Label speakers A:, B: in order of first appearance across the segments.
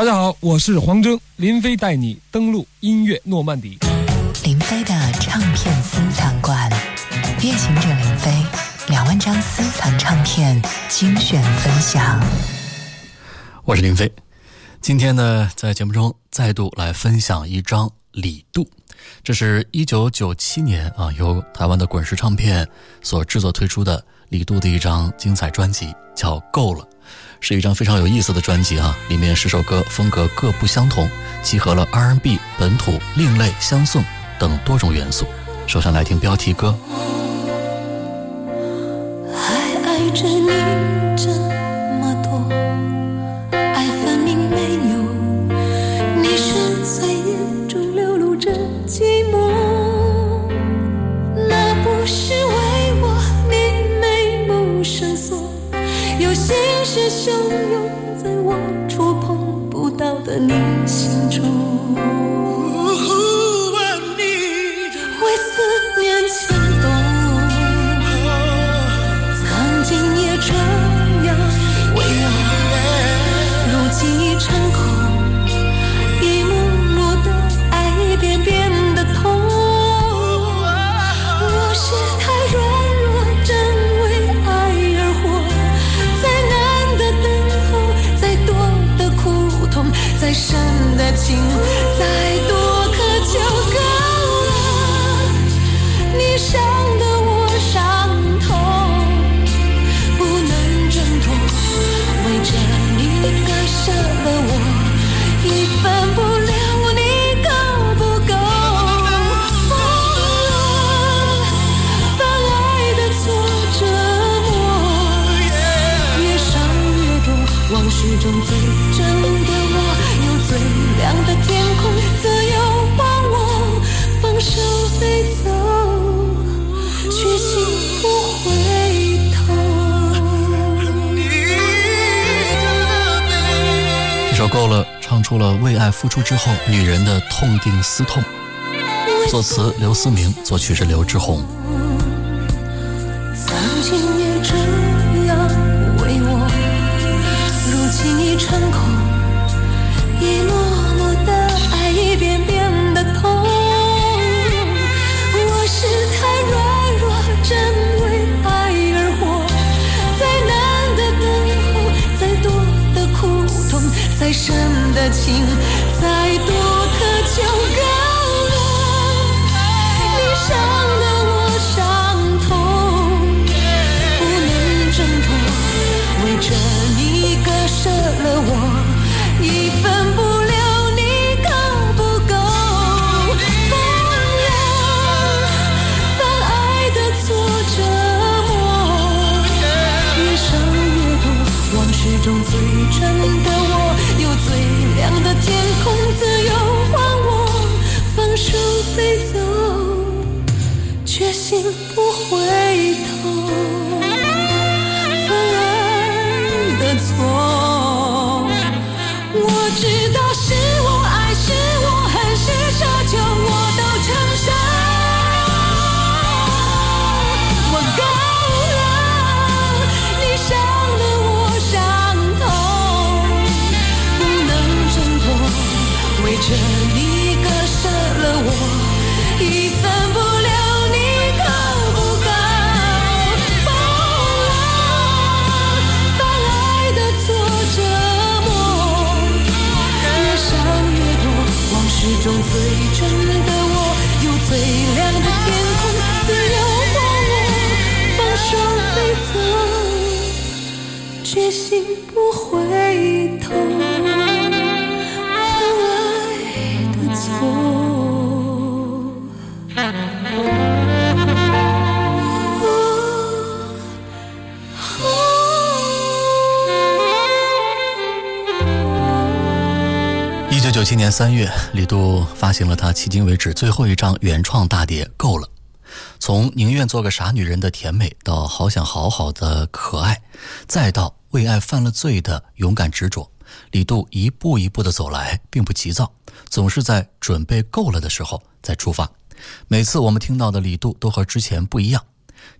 A: 大家好，我是黄征，林飞带你登录音乐诺曼底。
B: 林飞的唱片私藏馆，夜行者林飞两万张私藏唱片精选分享。
C: 我是林飞，今天呢，在节目中再度来分享一张李杜，这是一九九七年啊，由台湾的滚石唱片所制作推出的李杜的一张精彩专辑，叫《够了》。是一张非常有意思的专辑啊，里面十首歌风格各不相同，集合了 R&B、本土、另类、相送等多种元素。首先来听标题歌。
D: 还爱着你是汹涌在我触碰不到的你心中，的爱
C: 付出之后女人的痛定思痛。作词刘思明，作曲是刘志宏。
D: 曾经也这样为我，如今已成空，一幕幕的爱，一遍遍的痛。我是太软弱，真为爱而活。再难的等候，再多的苦痛，再深的情，再多渴求够了。你伤得我伤痛，不能挣脱，为着你割舍了我，一分不留，你够。不够？疯了，把爱的错折磨，越伤越多，往事中最真，的天空，自由还我，放手飞走。决心不
C: 七年三月，李杜发行了他迄今为止最后一张原创大碟《够了》。从宁愿做个傻女人的甜美，到好想好好的可爱，再到为爱犯了罪的勇敢执着，李杜一步一步的走来，并不急躁，总是在准备够了的时候再出发。每次我们听到的李杜都和之前不一样，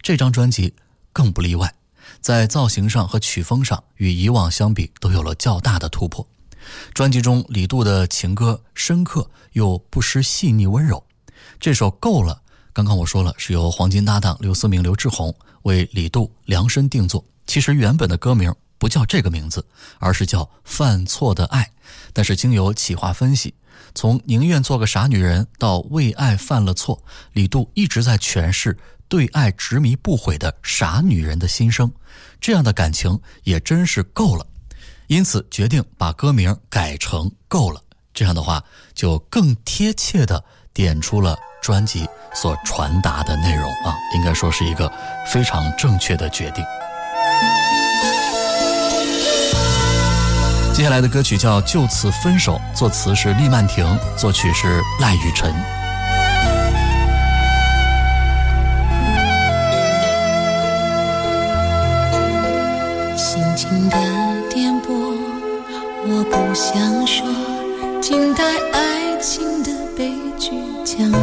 C: 这张专辑更不例外，在造型上和曲风上与以往相比都有了较大的突破。专辑中李杜的情歌深刻又不失细腻温柔。这首《够了》，刚刚我说了是由黄金搭档刘思明、刘志宏为李杜量身定做。其实原本的歌名不叫这个名字，而是叫《犯错的爱》。但是经由企划分析，从宁愿做个傻女人到为爱犯了错，李杜一直在诠释对爱执迷不悔的傻女人的心声。这样的感情也真是够了。因此决定把歌名改成《够了》，这样的话就更贴切的点出了专辑所传达的内容啊，应该说是一个非常正确的决定。接下来的歌曲叫《就此分手》，作词是厉曼婷，作曲是赖雨辰。
D: 心情的。我不想说，静待爱情的悲剧降落。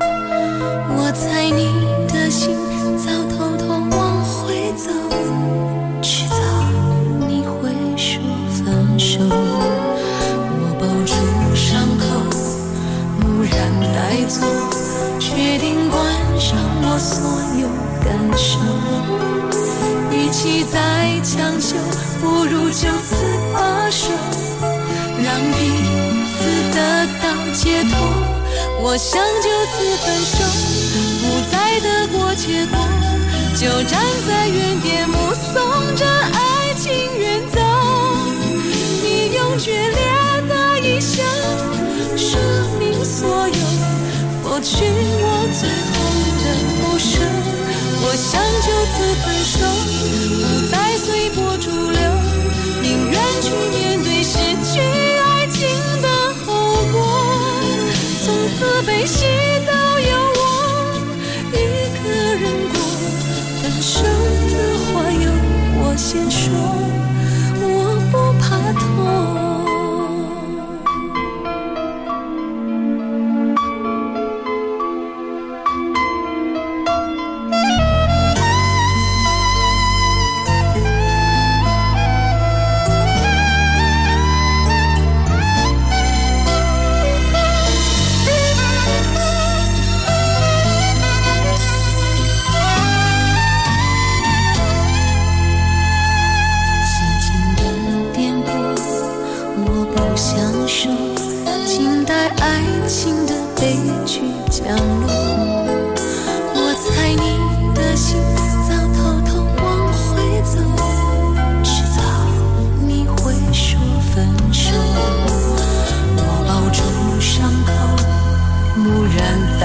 D: 我猜你的心早偷偷往回走，迟早你会说分手。我抱住伤口，蓦然带走，决定关上我所有感受。与其再强求，我想就此分手，不再得过且过，就站在原点目送着爱情远走。你用决裂的一笑说明所有，拂去我最后的不舍。我想就此分手，不再随波逐流，宁愿去面对从此悲喜都由我一个人过，分手的话由我先说，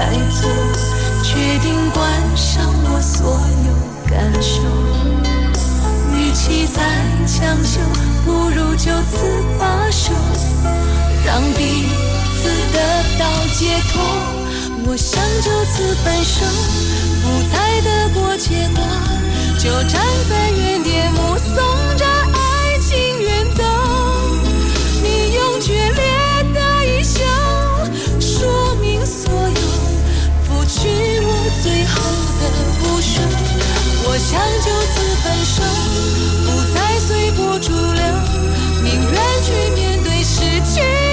D: 爱做决定关上我所有感受，与其再强求，不如就
C: 此罢手，
D: 让彼此得到解脱，我想就此分手，不再得过且过，就站在原点目送着。想就此分手不再随波逐流宁愿去面对失去。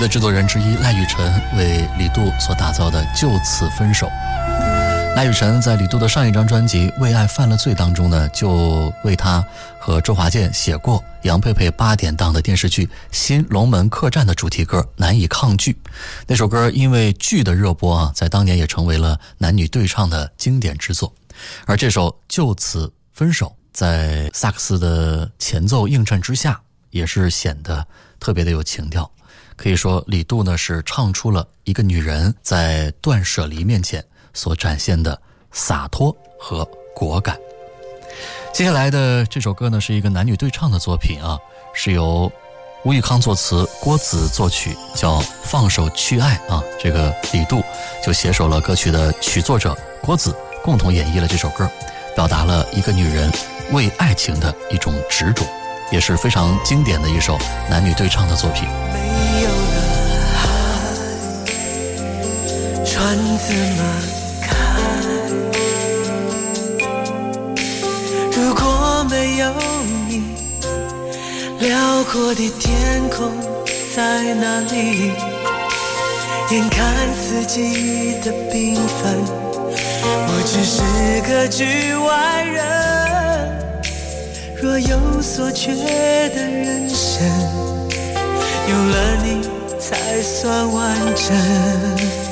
C: 的制作人之一赖雨晨为李杜所打造的《就此分手》。赖雨晨在李杜的上一张专辑《为爱犯了罪》当中呢，就为他和周华健写过杨佩佩八点档的电视剧《新龙门客栈》的主题歌《难以抗拒》。那首歌因为剧的热播啊，在当年也成为了男女对唱的经典之作。而这首《就此分手》在萨克斯的前奏映衬之下，也是显得特别的有情调。可以说，李杜呢是唱出了一个女人在断舍离面前所展现的洒脱和果敢。接下来的这首歌呢是一个男女对唱的作品啊，是由吴玉康作词，郭子作曲，叫《放手去爱》啊。这个李杜就携手了歌曲的曲作者郭子，共同演绎了这首歌，表达了一个女人为爱情的一种执着，也是非常经典的一首男女对唱的作品。
D: 船怎么开？如果没有你，辽阔的天空在哪里？眼看四季的缤纷，我只是个局外人。若有所缺的人生。有了你才算完整。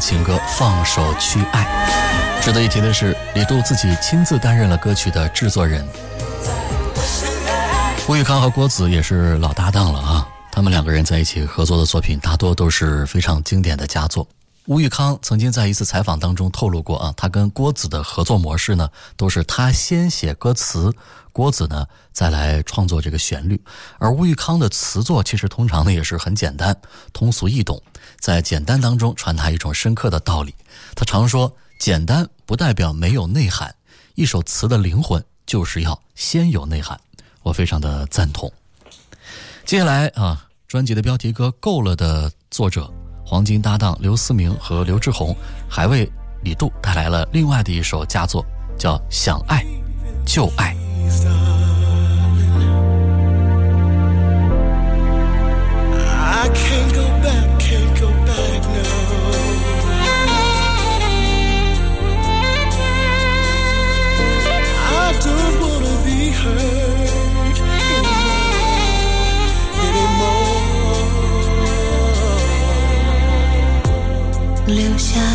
C: 情歌《放手去爱》。值得一提的是，李杜自己亲自担任了歌曲的制作人。吴玉康和郭子也是老搭档了啊，他们两个人在一起合作的作品大多都是非常经典的佳作。吴玉康曾经在一次采访当中透露过啊，他跟郭子的合作模式呢，都是他先写歌词，郭子呢再来创作这个旋律。而吴玉康的词作其实通常呢也是很简单、通俗易懂，在简单当中传达一种深刻的道理。他常说，简单不代表没有内涵，一首词的灵魂就是要先有内涵。我非常的赞同。接下来啊，专辑的标题歌《够了》的作者。黄金搭档刘思明和刘志宏还为李杜带来了另外的一首佳作，叫《想爱就爱》。
D: 留下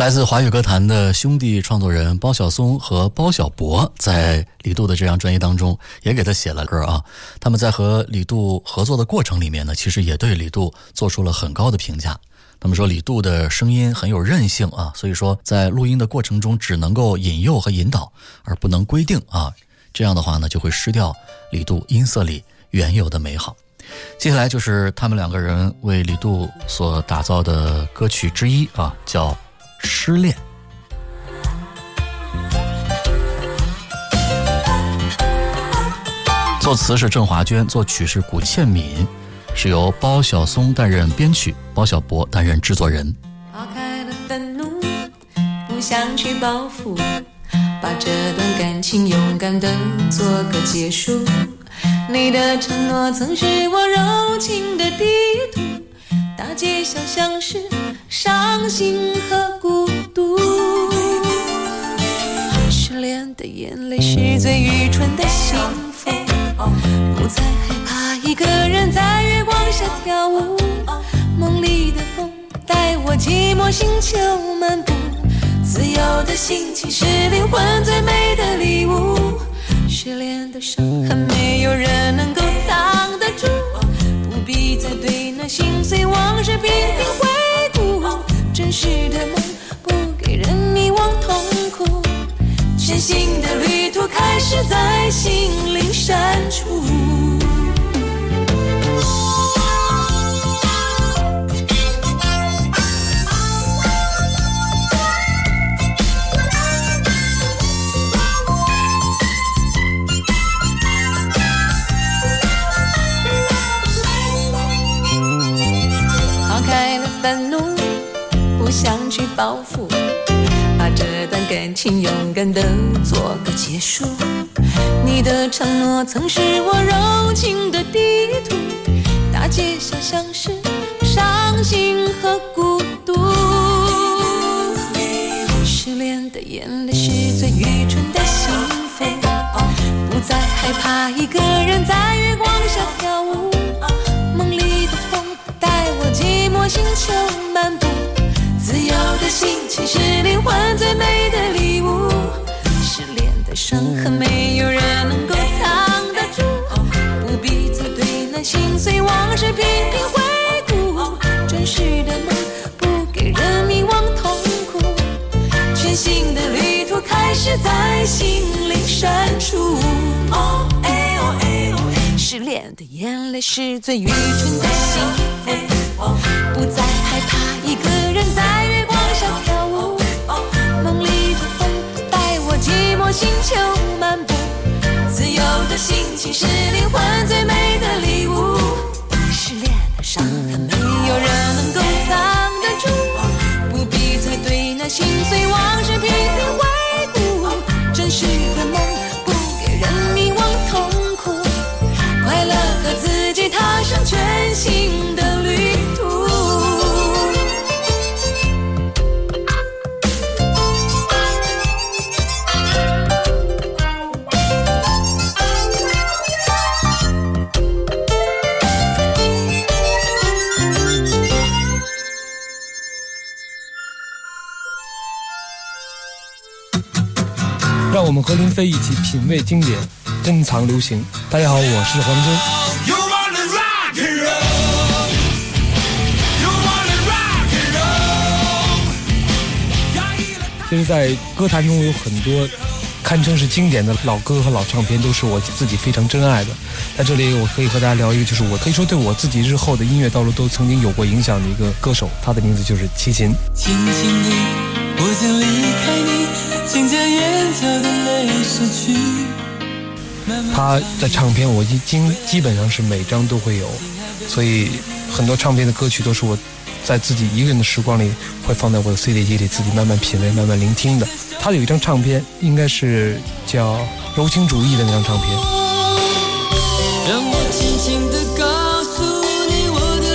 D: 来
C: 自华语歌坛的兄弟创作人包小松和包小柏，在李杜的这张专辑当中，也给他写了歌啊。他们在和李杜合作的过程里面呢，其实也对李杜做出了很高的评价。他们说李杜的声音很有韧性啊，所以说在录音的过程中只能够引诱和引导，而不能规定啊。这样的话呢，就会失掉李杜音色里原有的美好。接下来就是他们两个人为李杜所打造的歌曲之一啊，叫。失恋，作词是郑华娟，作曲是古倩敏，是由包小松担任编曲，包小柏担任制作人。
D: 抛开了愤怒，不想去报复，把这段感情勇敢的做个结束。你的承诺曾是我柔情的地图，大街小巷是。伤心和孤独，失恋的眼泪是最愚蠢的幸福。不再害怕一个人在月光下跳舞，梦里的风带我寂寞星球漫步。自由的心情是灵魂最美的礼物。失恋的伤痕没有人能够，心碎往事频频回顾。真实的梦不给人迷惘痛苦，全新的旅途开始在心灵深处。包袱，把这段感情勇敢的做个结束。你的承诺曾是我柔情的地图，大街小巷是伤心和孤独。失恋的眼泪是最愚蠢的心扉，不再害怕一个人在月光下跳舞。梦里的风带我寂寞星球漫步。的心情是灵魂最美的礼物，失恋的伤痕没有人能够藏得住，不必再对那心碎往事频频回顾。真实的梦不给人迷惘痛苦，全新的旅途开始在心灵深处。哦哎哦哎哦，失恋的眼泪是最愚蠢的幸福，不再害怕一个人在。想跳舞，哦，梦里的风带我寂寞星球漫步，自由的心情是灵魂最美的礼物，失恋的伤痕。
A: 飞一起品味经典，珍藏流行。大家好，我是黄忠。其实，在歌坛中有很多堪称是经典的老歌和老唱片，都是我自己非常珍爱的。在这里，我可以和大家聊一个，就是我可以说对我自己日后的音乐道路都曾经有过影响的一个歌手，他的名字就是齐秦。
E: 轻轻的，我将离开你，请
A: 他的唱片我已经基本上是每张都会有，所以很多唱片的歌曲都是我在自己一个人的时光里会放在我的 CD 机里，自己慢慢品味、慢慢聆听的。他有一张唱片，应该是叫《柔情主义》的那张唱片。让我轻轻地告诉你我的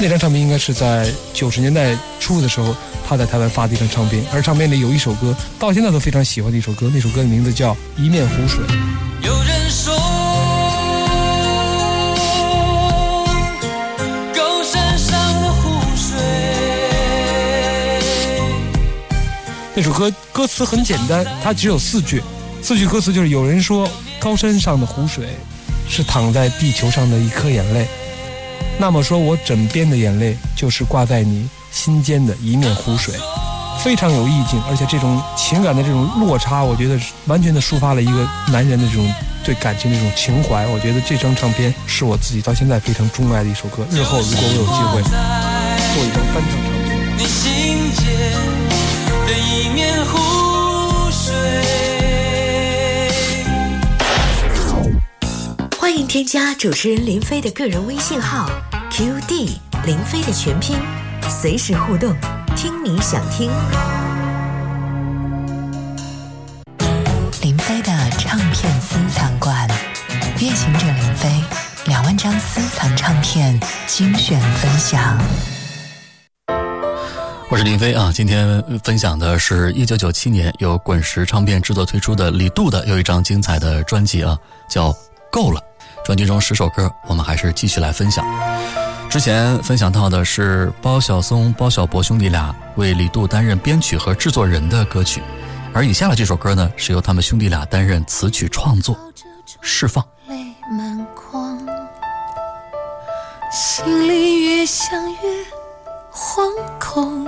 A: 那张唱片应该是在九十年代初的时候，他在台湾发地一张唱片，而唱片里有一首歌，到现在都非常喜欢的一首歌。那首歌的名字叫《一面湖水》。
E: 有人说，高山上的湖水，
A: 那首歌歌词很简单，它只有四句，四句歌词就是有人说，高山上的湖水，是躺在地球上的一颗眼泪。那么说，我枕边的眼泪就是挂在你。心间的一面湖水，非常有意境，而且这种情感的这种落差，我觉得是完全的抒发了一个男人的这种对感情的这种情怀。我觉得这张唱片是我自己到现在非常钟爱的一首歌。日后如果我有机会做一张翻唱唱片，
E: 你心间的一面湖水。
B: 欢迎添加主持人林飞的个人微信号 QD 林飞的全拼，随时互动，听你想听。林飞的唱片私藏馆，夜行者林飞两万张私藏唱片精选分享。
C: 我是林飞啊，今天分享的是一九九七年由滚石唱片制作推出的李杜的有一张精彩的专辑啊，叫《够了》。专辑中十首歌，我们还是继续来分享。之前分享到的是包小松、包小柏兄弟俩为李杜担任编曲和制作人的歌曲，而以下的这首歌呢，是由他们兄弟俩担任词曲创作，释放。
D: 泪满眶，心里越想越惶恐，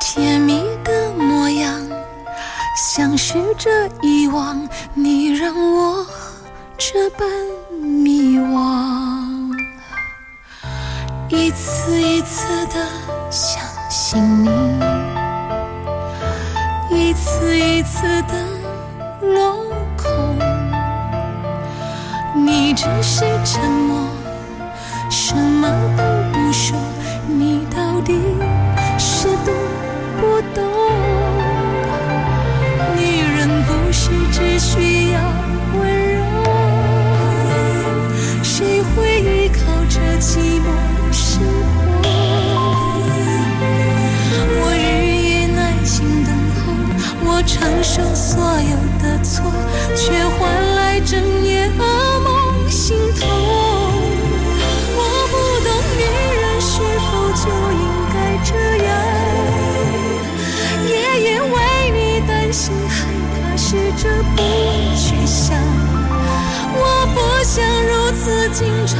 D: 甜蜜的模样，像是这遗忘你让我这般迷惘，一次一次的相信你。一次一次的落空，你只是沉默，却换来整夜噩梦心痛。我不懂女人是否就应该这样，夜夜为你担心，害怕试着不去想。我不想如此紧张，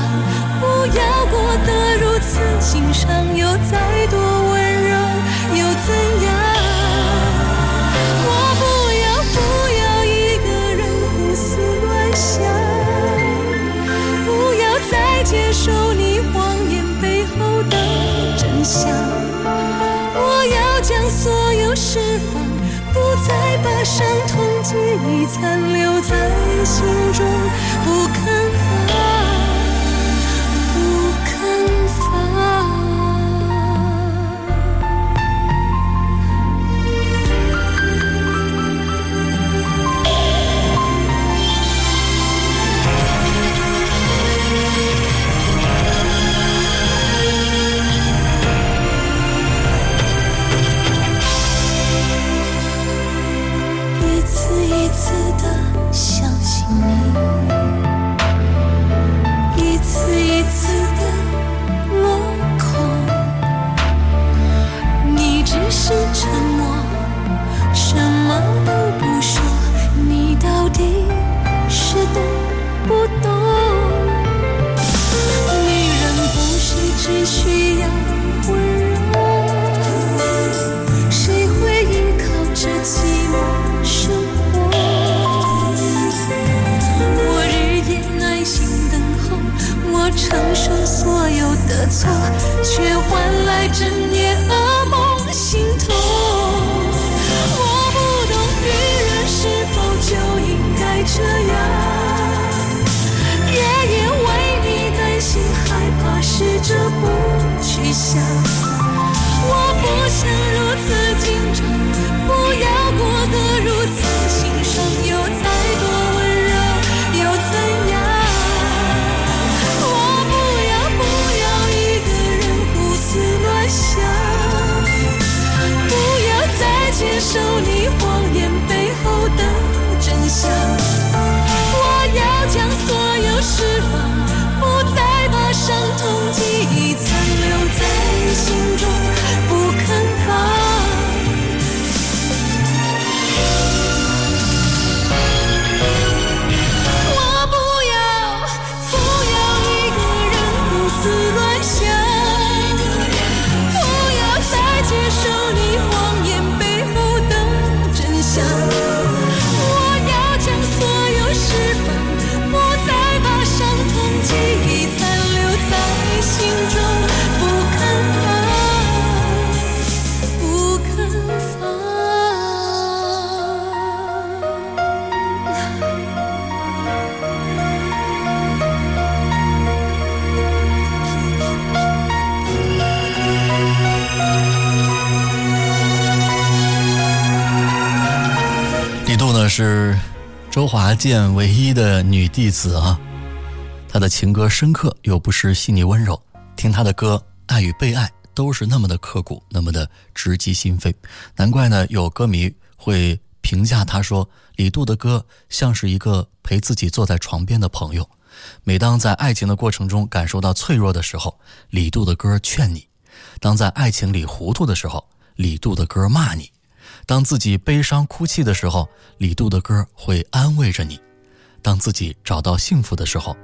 D: 不要过得如此心伤，有再多是
C: 周华健唯一的女弟子啊，她的情歌深刻又不失细腻温柔，听她的歌，爱与被爱都是那么的刻骨，那么的直击心扉。难怪呢，有歌迷会评价她说，李杜的歌像是一个陪自己坐在床边的朋友。每当在爱情的过程中感受到脆弱的时候，李杜的歌劝你；当在爱情里糊涂的时候，李杜的歌骂你。当自己悲伤哭泣的时候，李杜的歌会安慰着你；当自己找到幸福的时候，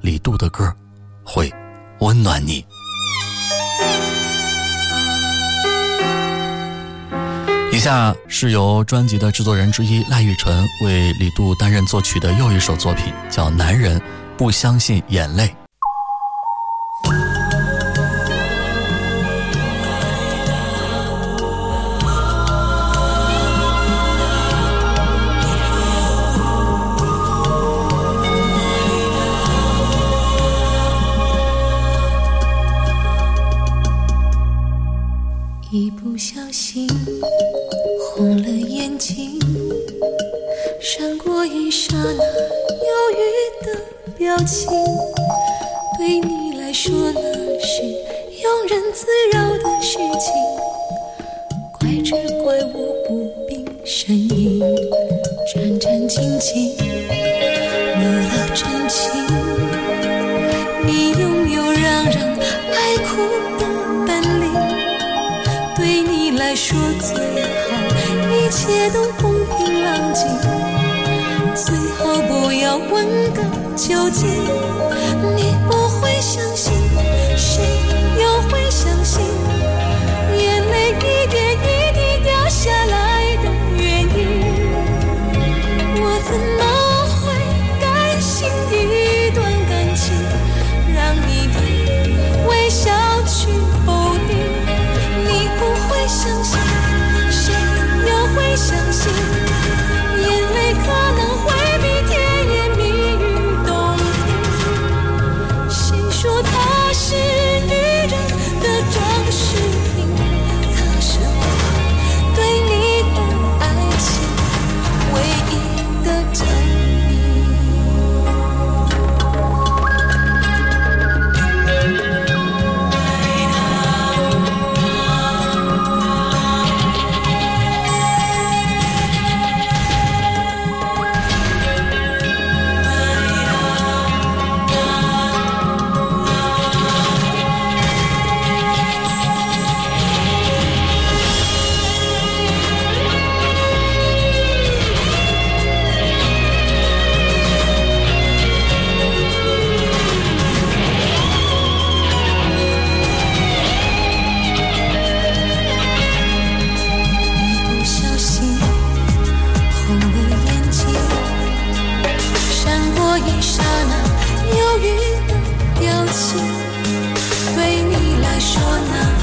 C: 李杜的歌会温暖你。以下是由专辑的制作人之一赖玉晨为李杜担任作曲的又一首作品，叫《男人不相信眼泪》。
D: 那忧郁的表情。对你来说那是庸人自扰的事情，怪只怪我不秉声音，战战兢兢，落了真情。你拥有让人爱哭的本领。对你来说最好，一切都风平浪静，最好不要问个究竟。你不会相信，一刹那犹豫的表情。对你来说那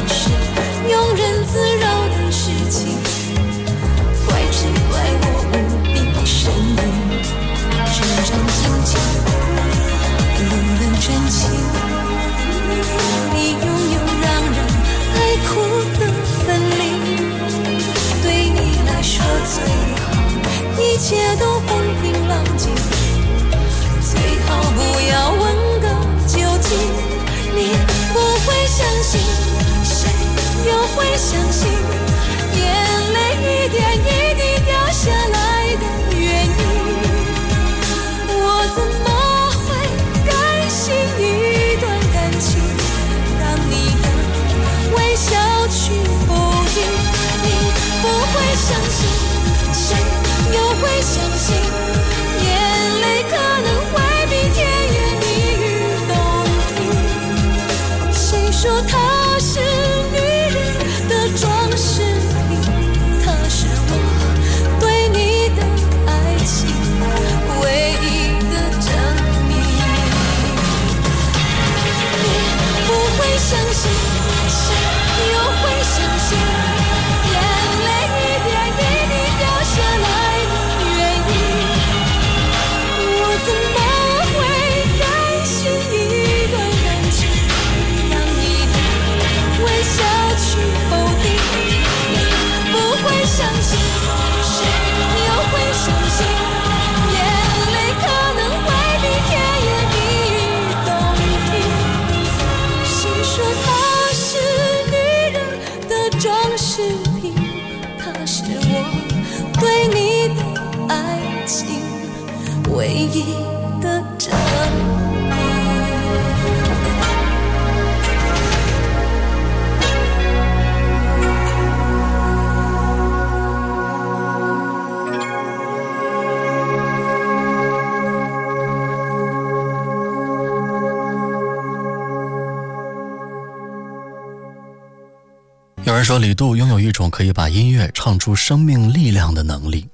D: 说李杜拥有一种可以把音乐唱出生命力量的能力，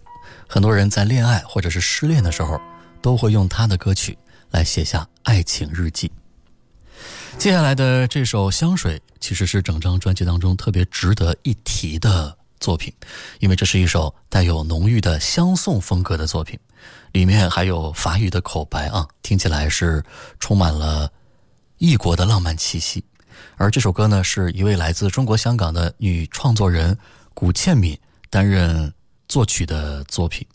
D: 很多人在恋爱或者是失恋的时候，都会用他的歌曲来写下爱情日记。接下来的这首《香水》其实是整张专辑当中特别值得一提的作品，因为这是一首带有浓郁的香颂风格的作品，里面还有法语的口白啊，听起来是充满了异国的浪漫气息。而这首歌呢，是一位来自中国香港的女创作人古倩敏担任作曲的作品。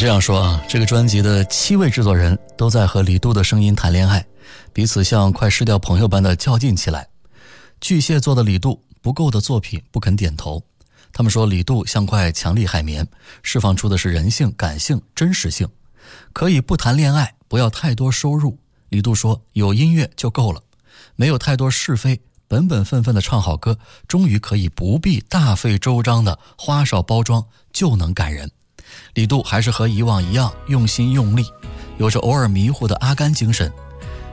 C: 这样说啊？这个专辑的七位制作人都在和李杜的声音谈恋爱，彼此像快失掉朋友般的较劲起来。巨蟹座的李杜不够的作品不肯点头，他们说李杜像块强力海绵，释放出的是人性、感性、真实性，可以不谈恋爱，不要太多收入。李杜说有音乐就够了，没有太多是非，本本分分的唱好歌，终于可以不必大费周章的花哨包装就能感人。李杜还是和以往一样用心用力，有着偶尔迷糊的阿甘精神。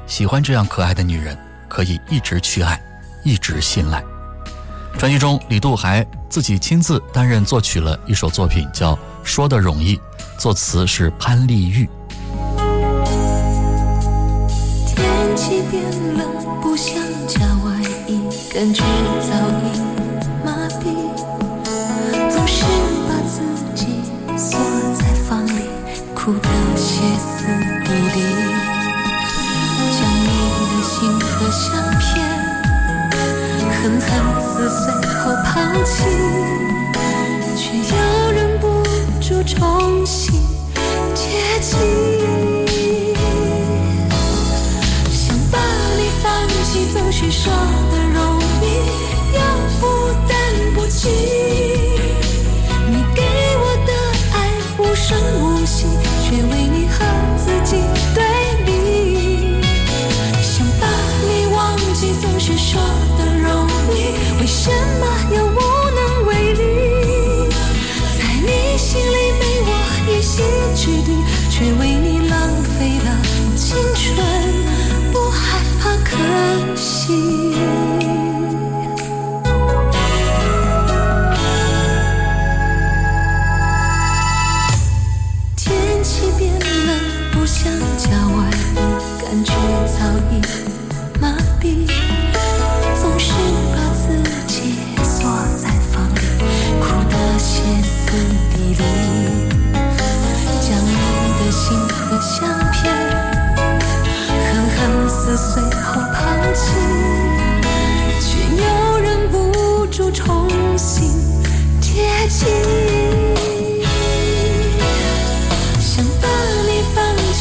C: 喜欢这样可爱的女人，可以一直去爱，一直信赖。专辑中，李杜还自己亲自担任作曲了一首作品，叫《说的容易》，作词是潘丽玉。
D: 天气变冷，不想加外衣，感觉早已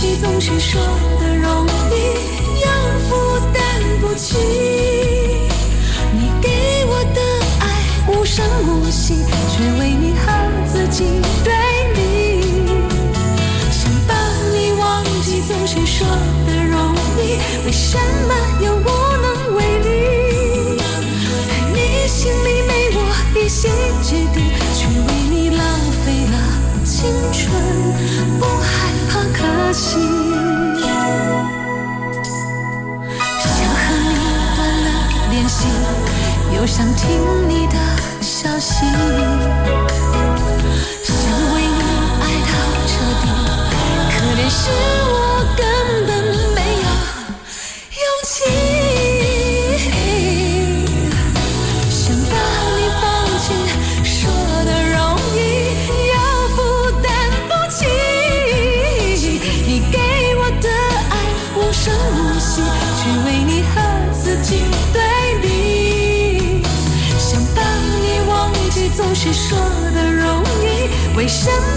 D: 你，总是说的容易，要负担不起。你给我的爱无声无息，却为你和自己对立。想把你忘记，总是说的容易，为什么又无可惜。想和你断了联系，又想听你的消息，想为你爱到彻底，可怜是为什么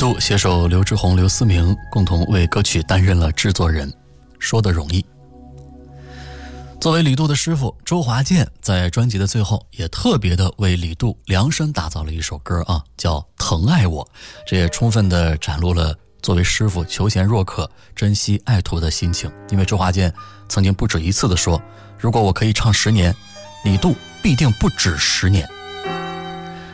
C: 李杜携手刘志宏、刘思明共同为歌曲担任了制作人，说的容易。作为李杜的师傅，周华健在专辑的最后也特别的为李杜量身打造了一首歌啊，叫《疼爱我》，这也充分的展露了作为师傅求贤若渴、珍惜爱徒的心情。因为周华健曾经不止一次的说，如果我可以唱十年，李杜必定不止十年。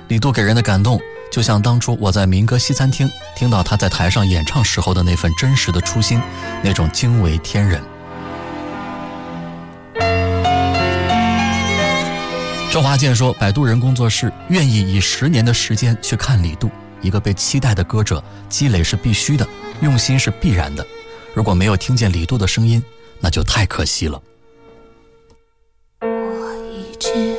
C: 李杜给人的感动，就像当初我在民歌西餐厅听到他在台上演唱时候的那份真实的初心，那种惊为天人。周华健说：“摆渡人工作室愿意以十年的时间去看李杜，一个被期待的歌者，积累是必须的，用心是必然的。如果没有听见李杜的声音，那就太可惜了。
D: 我一直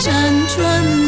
D: 辗转